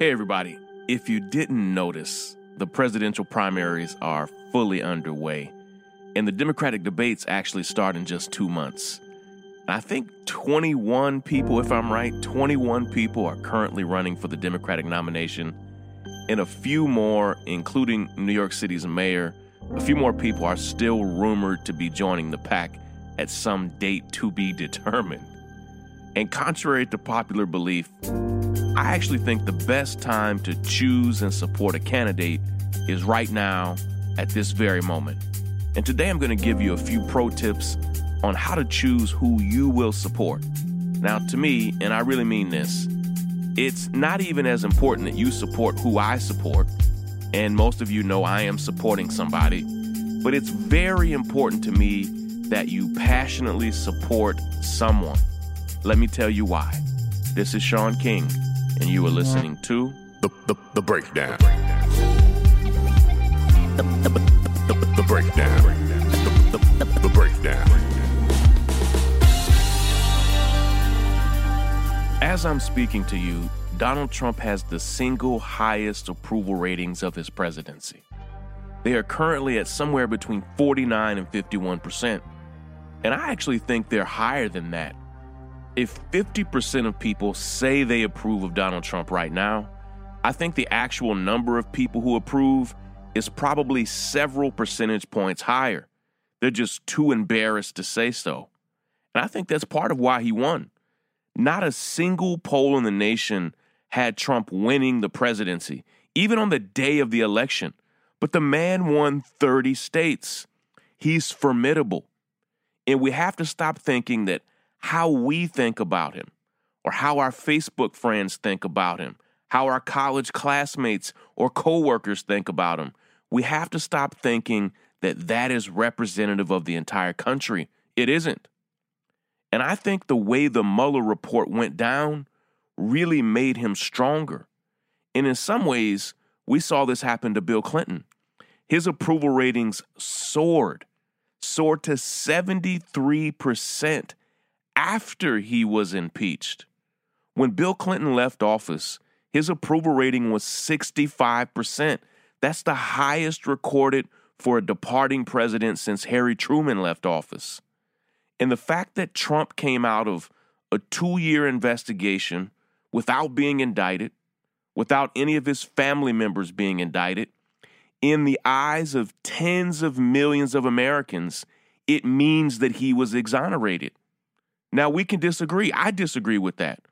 Hey, everybody. If you didn't notice, the presidential primaries are fully underway, and the Democratic debates actually start in just two months. I think 21 people, if I'm right, 21 people are currently running for the Democratic nomination, and a few more, including New York City's mayor, a few more people are still rumored to be joining the pack at some date to be determined. And contrary to popular belief, I actually think the best time to choose and support a candidate is right now at this very moment. And today I'm going to give you a few pro tips on how to choose who you will support. Now, to me, and I really mean this, it's not even as important that you support who I support, and most of you know I am supporting somebody, but it's very important to me that you passionately support someone. Let me tell you why. This is Shaun King, and you are listening to The, the, the breakdown. The, the, the, the, breakdown. The, the, the, the breakdown. As I'm speaking to you, Donald Trump has the single highest approval ratings of his presidency. They are currently at somewhere between 49 and 51 percent. And I actually think they're higher than that. If 50% of people say they approve of Donald Trump right now, I think the actual number of people who approve is probably several percentage points higher. They're just too embarrassed to say so. And I think that's part of why he won. Not a single poll in the nation had Trump winning the presidency, even on the day of the election. But the man won 30 states. He's formidable. And we have to stop thinking that how we think about him, or how our Facebook friends think about him, how our college classmates or coworkers think about him, we have to stop thinking that that is representative of the entire country. It isn't. And I think the way the Mueller report went down really made him stronger. And in some ways, we saw this happen to Bill Clinton. His approval ratings soared soared to 73% after he was impeached. When Bill Clinton left office, his approval rating was 65%. That's the highest recorded for a departing president since Harry Truman left office. And the fact that Trump came out of a two year investigation without being indicted, without any of his family members being indicted, in the eyes of tens of millions of Americans, it means that he was exonerated. Now, we can disagree. I disagree with that.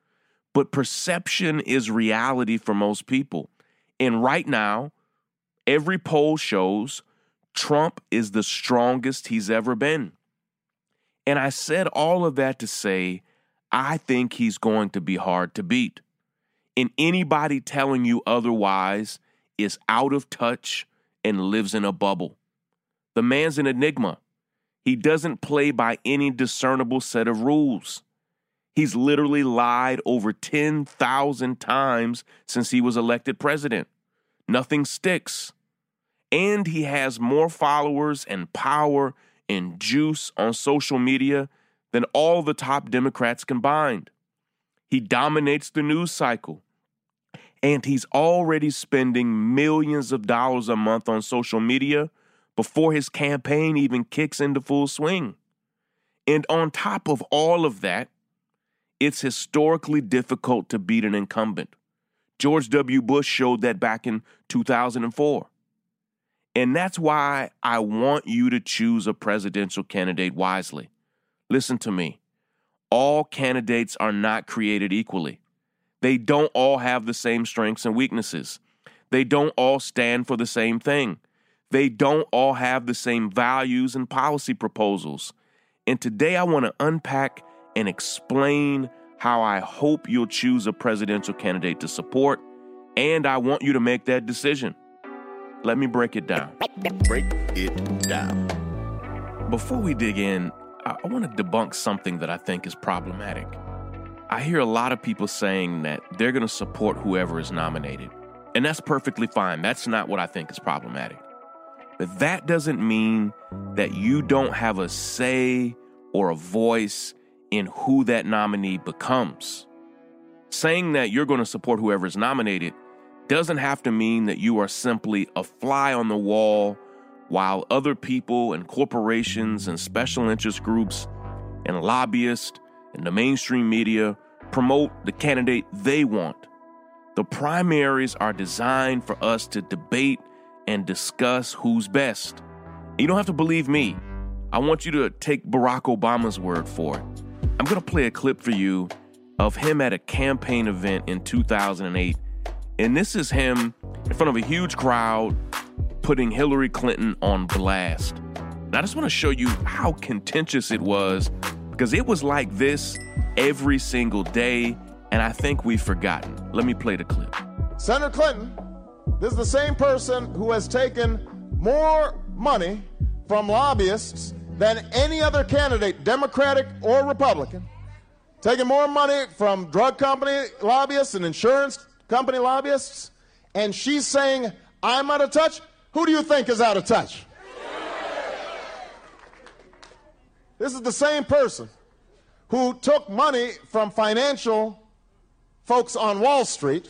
But perception is reality for most people. And right now, every poll shows Trump is the strongest he's ever been. And I said all of that to say, I think he's going to be hard to beat. And anybody telling you otherwise is out of touch and lives in a bubble. The man's an enigma. He doesn't play by any discernible set of rules. He's literally lied over 10,000 times since he was elected president. Nothing sticks. And he has more followers and power and juice on social media than all the top Democrats combined. He dominates the news cycle and he's already spending millions of dollars a month on social media before his campaign even kicks into full swing. And on top of all of that, it's historically difficult to beat an incumbent. George W. Bush showed that back in 2004. And that's why I want you to choose a presidential candidate wisely. Listen to me. All candidates are not created equally. They don't all have the same strengths and weaknesses. They don't all stand for the same thing. They don't all have the same values and policy proposals. And today I want to unpack and explain how I hope you'll choose a presidential candidate to support, and I want you to make that decision. Let me break it down. Break it down. Before we dig in, I want to debunk something that I think is problematic. I hear a lot of people saying that they're going to support whoever is nominated. And that's perfectly fine. That's not what I think is problematic. But that doesn't mean that you don't have a say or a voice in who that nominee becomes. Saying that you're going to support whoever is nominated doesn't have to mean that you are simply a fly on the wall while other people and corporations and special interest groups and lobbyists and the mainstream media promote the candidate they want. The primaries are designed for us to debate and discuss who's best. You don't have to believe me. I want you to take Barack Obama's word for it. I'm going to play a clip for you of him at a campaign event in 2008 and this is him in front of a huge crowd putting Hillary Clinton on blast. And I just want to show you how contentious it was because it was like this every single day, and I think we've forgotten. Let me play the clip. Senator Clinton, this is the same person who has taken more money from lobbyists than any other candidate, Democratic or Republican, taking more money from drug company lobbyists and insurance company lobbyists, and she's saying, I'm out of touch. Who do you think is out of touch? This is the same person who took money from financial folks on Wall Street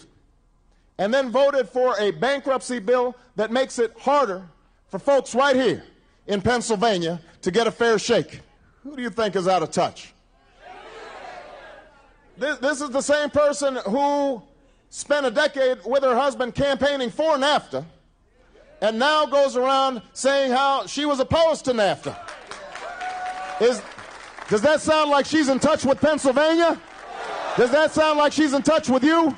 and then voted for a bankruptcy bill that makes it harder for folks right here in Pennsylvania to get a fair shake. Who do you think is out of touch? This, this is the same person who spent a decade with her husband campaigning for NAFTA, and now goes around saying how she was opposed to NAFTA. Is, does that sound like she's in touch with Pennsylvania? Does that sound like she's in touch with you?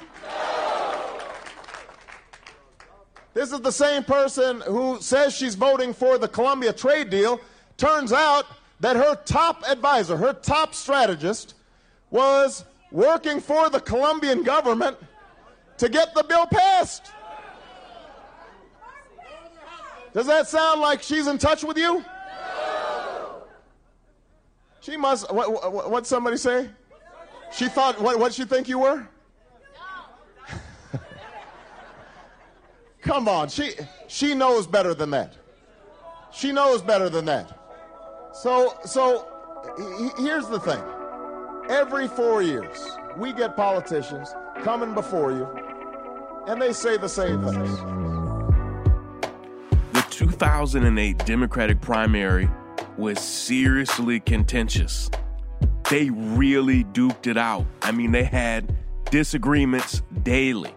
This is the same person who says she's voting for the Colombia trade deal. Turns out that her top advisor, her top strategist, was working for the Colombian government to get the bill passed. Does that sound like she's in touch with you? She must. What, what, what somebody say? She thought. What? What she think you were? Come on. She she knows better than that. She knows better than that. So so here's the thing. Every four years, we get politicians coming before you and they say the same things. The 2008 Democratic primary was seriously contentious. They really duked it out. I mean, they had disagreements daily.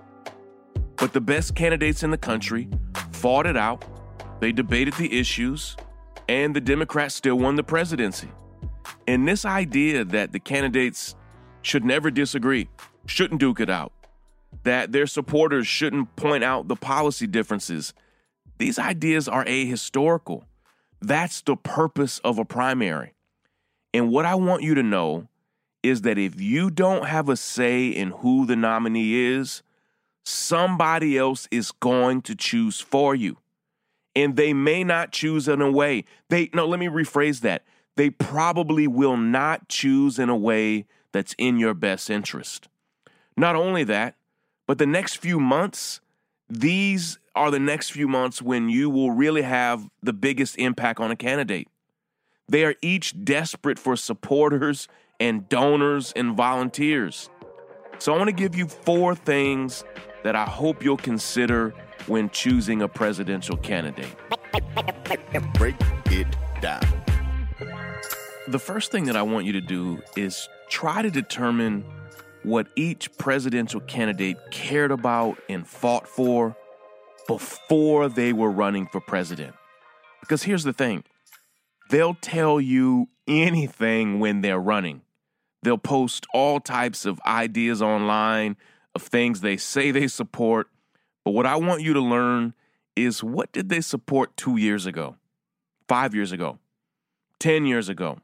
But the best candidates in the country fought it out, they debated the issues, and the Democrats still won the presidency. And this idea that the candidates should never disagree, shouldn't duke it out, that their supporters shouldn't point out the policy differences. These ideas are ahistorical. That's the purpose of a primary. And what I want you to know is that if you don't have a say in who the nominee is, somebody else is going to choose for you. And they may not choose in a way. They no, let me rephrase that. They probably will not choose in a way that's in your best interest. Not only that, but the next few months, these are the next few months when you will really have the biggest impact on a candidate. They are each desperate for supporters and donors and volunteers. So I want to give you four things that I hope you'll consider when choosing a presidential candidate. Break it down. The first thing that I want you to do is try to determine what each presidential candidate cared about and fought for before they were running for president. Because here's the thing they'll tell you anything when they're running. They'll post all types of ideas online of things they say they support. But what I want you to learn is what did they support two years ago, five years ago, 10 years ago?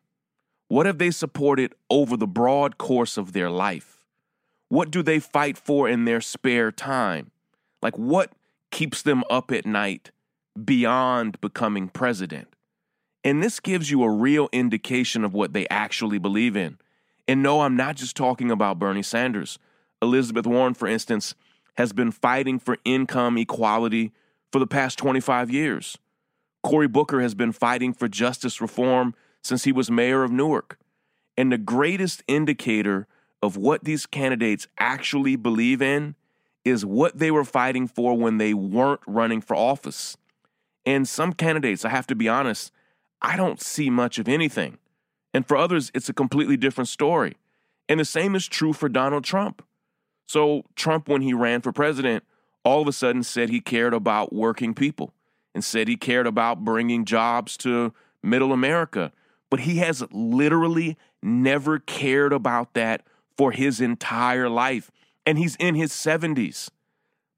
What have they supported over the broad course of their life? What do they fight for in their spare time? Like, what keeps them up at night beyond becoming president? And this gives you a real indication of what they actually believe in. And no, I'm not just talking about Bernie Sanders. Elizabeth Warren, for instance, has been fighting for income equality for the past 25 years. Cory Booker has been fighting for justice reform since he was mayor of Newark. And the greatest indicator of what these candidates actually believe in is what they were fighting for when they weren't running for office. And some candidates, I have to be honest, I don't see much of anything. And for others, it's a completely different story. And the same is true for Donald Trump. So, Trump, when he ran for president, all of a sudden said he cared about working people and said he cared about bringing jobs to middle America. But he has literally never cared about that for his entire life. And he's in his 70s.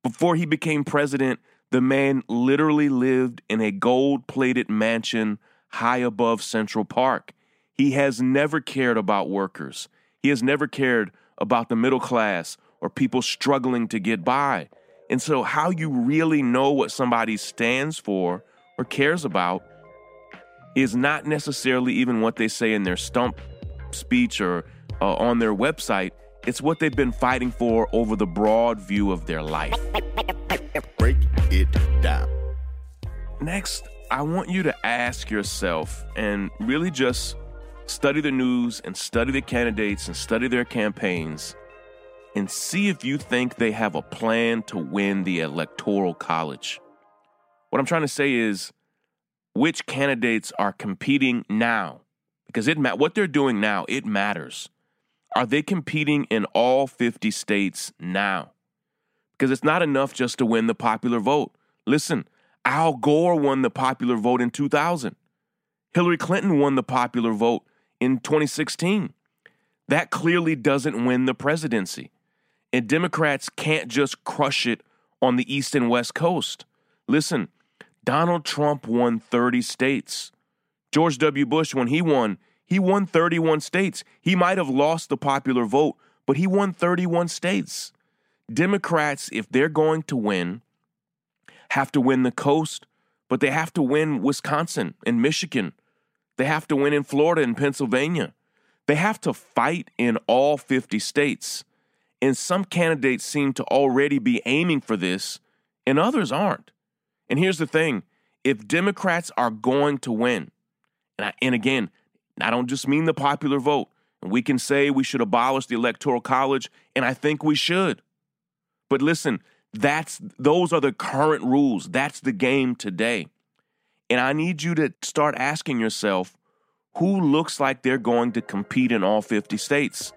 Before he became president, the man literally lived in a gold plated mansion high above Central Park. He has never cared about workers. He has never cared about the middle class or people struggling to get by. And so, how you really know what somebody stands for or cares about is not necessarily even what they say in their stump speech or uh, on their website. It's what they've been fighting for over the broad view of their life. Break it down. Next, I want you to ask yourself and really just study the news and study the candidates and study their campaigns and see if you think they have a plan to win the electoral college. What I'm trying to say is which candidates are competing now because it ma- what they're doing now it matters. Are they competing in all 50 states now? Because it's not enough just to win the popular vote. Listen, Al Gore won the popular vote in 2000. Hillary Clinton won the popular vote in 2016. That clearly doesn't win the presidency. And Democrats can't just crush it on the East and West Coast. Listen, Donald Trump won 30 states. George W. Bush, when he won, he won 31 states. He might have lost the popular vote, but he won 31 states. Democrats, if they're going to win, have to win the coast, but they have to win Wisconsin and Michigan. They have to win in Florida and Pennsylvania. They have to fight in all 50 states. And some candidates seem to already be aiming for this, and others aren't. And here's the thing if Democrats are going to win, and, I, and again, I don't just mean the popular vote, we can say we should abolish the Electoral College, and I think we should. But listen, that's those are the current rules. That's the game today. And I need you to start asking yourself who looks like they're going to compete in all 50 states?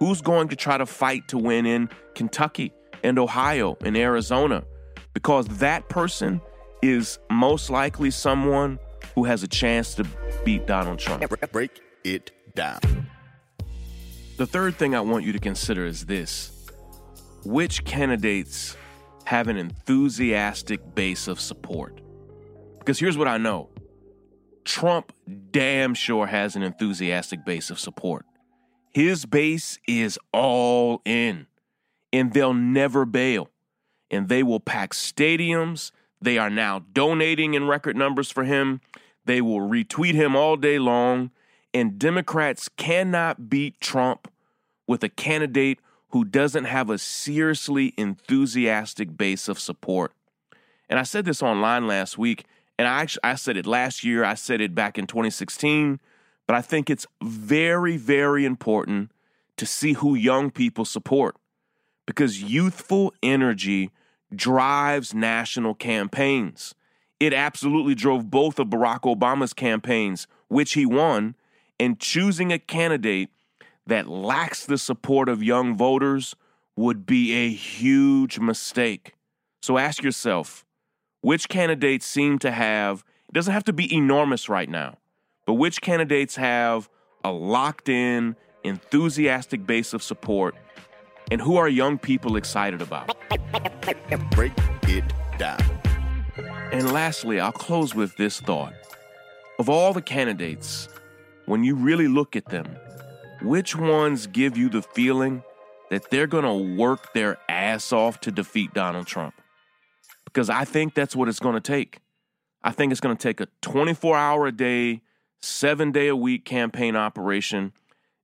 Who's going to try to fight to win in Kentucky and Ohio and Arizona? Because that person is most likely someone who has a chance to beat Donald Trump. Break it down. The third thing I want you to consider is this which candidates have an enthusiastic base of support? Because here's what I know Trump damn sure has an enthusiastic base of support. His base is all in, and they'll never bail. And they will pack stadiums. They are now donating in record numbers for him. They will retweet him all day long. And Democrats cannot beat Trump with a candidate who doesn't have a seriously enthusiastic base of support. And I said this online last week, and I actually I said it last year, I said it back in 2016, but I think it's very very important to see who young people support because youthful energy drives national campaigns. It absolutely drove both of Barack Obama's campaigns, which he won, and choosing a candidate that lacks the support of young voters would be a huge mistake. So ask yourself which candidates seem to have, it doesn't have to be enormous right now, but which candidates have a locked in, enthusiastic base of support, and who are young people excited about? Break it down. And lastly, I'll close with this thought. Of all the candidates, when you really look at them, which ones give you the feeling that they're going to work their ass off to defeat Donald Trump? Because I think that's what it's going to take. I think it's going to take a 24 hour a day, seven day a week campaign operation.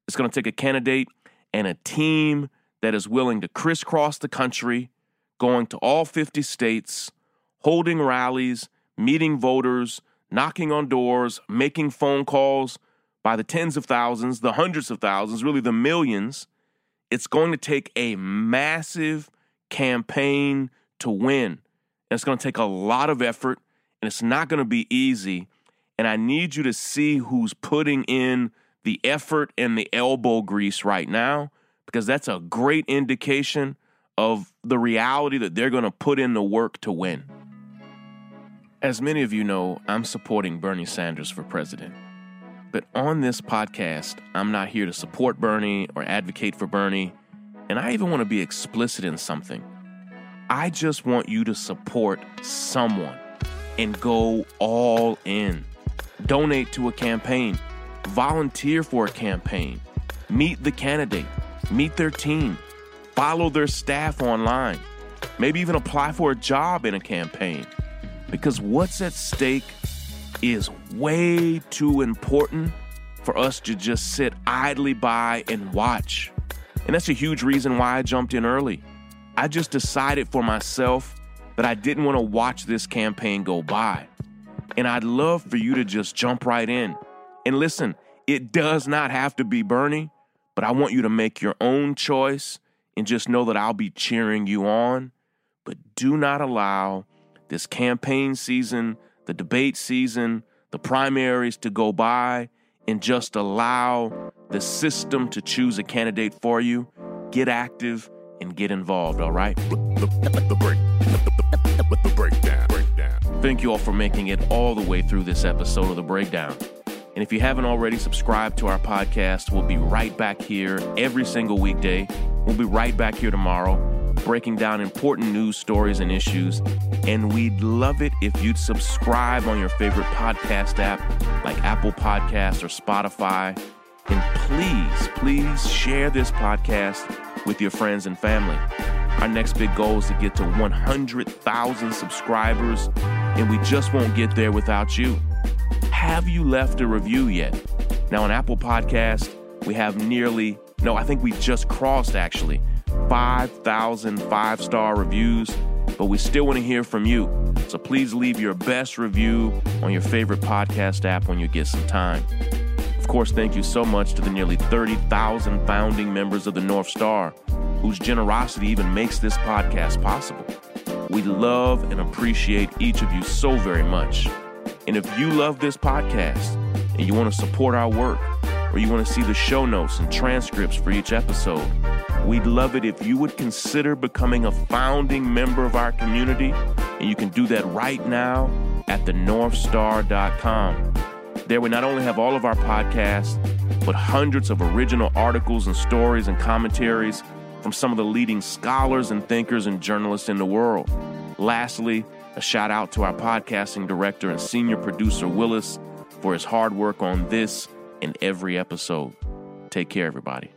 It's going to take a candidate and a team that is willing to crisscross the country, going to all 50 states, holding rallies, meeting voters, knocking on doors, making phone calls by the tens of thousands, the hundreds of thousands, really the millions. It's going to take a massive campaign to win. And it's going to take a lot of effort and it's not going to be easy. And I need you to see who's putting in the effort and the elbow grease right now because that's a great indication of the reality that they're going to put in the work to win. As many of you know, I'm supporting Bernie Sanders for president. But on this podcast, I'm not here to support Bernie or advocate for Bernie. And I even want to be explicit in something. I just want you to support someone and go all in. Donate to a campaign, volunteer for a campaign, meet the candidate, meet their team, follow their staff online, maybe even apply for a job in a campaign. Because what's at stake is way too important for us to just sit idly by and watch. And that's a huge reason why I jumped in early. I just decided for myself that I didn't want to watch this campaign go by. And I'd love for you to just jump right in. And listen, it does not have to be Bernie, but I want you to make your own choice and just know that I'll be cheering you on. But do not allow this campaign season, the debate season, the primaries to go by and just allow the system to choose a candidate for you. Get active and get involved, all right? The, the, the break. The, the, the breakdown. Breakdown. Thank you all for making it all the way through this episode of The Breakdown. And if you haven't already subscribed to our podcast, we'll be right back here every single weekday. We'll be right back here tomorrow, breaking down important news stories and issues. And we'd love it if you'd subscribe on your favorite podcast app like Apple Podcasts or Spotify. And please, please share this podcast with your friends and family. Our next big goal is to get to 100,000 subscribers, and we just won't get there without you. Have you left a review yet? Now, on Apple Podcast, we have nearly, no, I think we just crossed actually 5,000 five star reviews, but we still want to hear from you. So please leave your best review on your favorite podcast app when you get some time. Of course, thank you so much to the nearly 30,000 founding members of the North Star, whose generosity even makes this podcast possible. We love and appreciate each of you so very much. And if you love this podcast and you want to support our work, or you want to see the show notes and transcripts for each episode, we'd love it if you would consider becoming a founding member of our community. And you can do that right now at thenorthstar.com. There we not only have all of our podcasts, but hundreds of original articles and stories and commentaries from some of the leading scholars and thinkers and journalists in the world. Lastly, a shout out to our podcasting director and senior producer, Willis, for his hard work on this and every episode. Take care, everybody.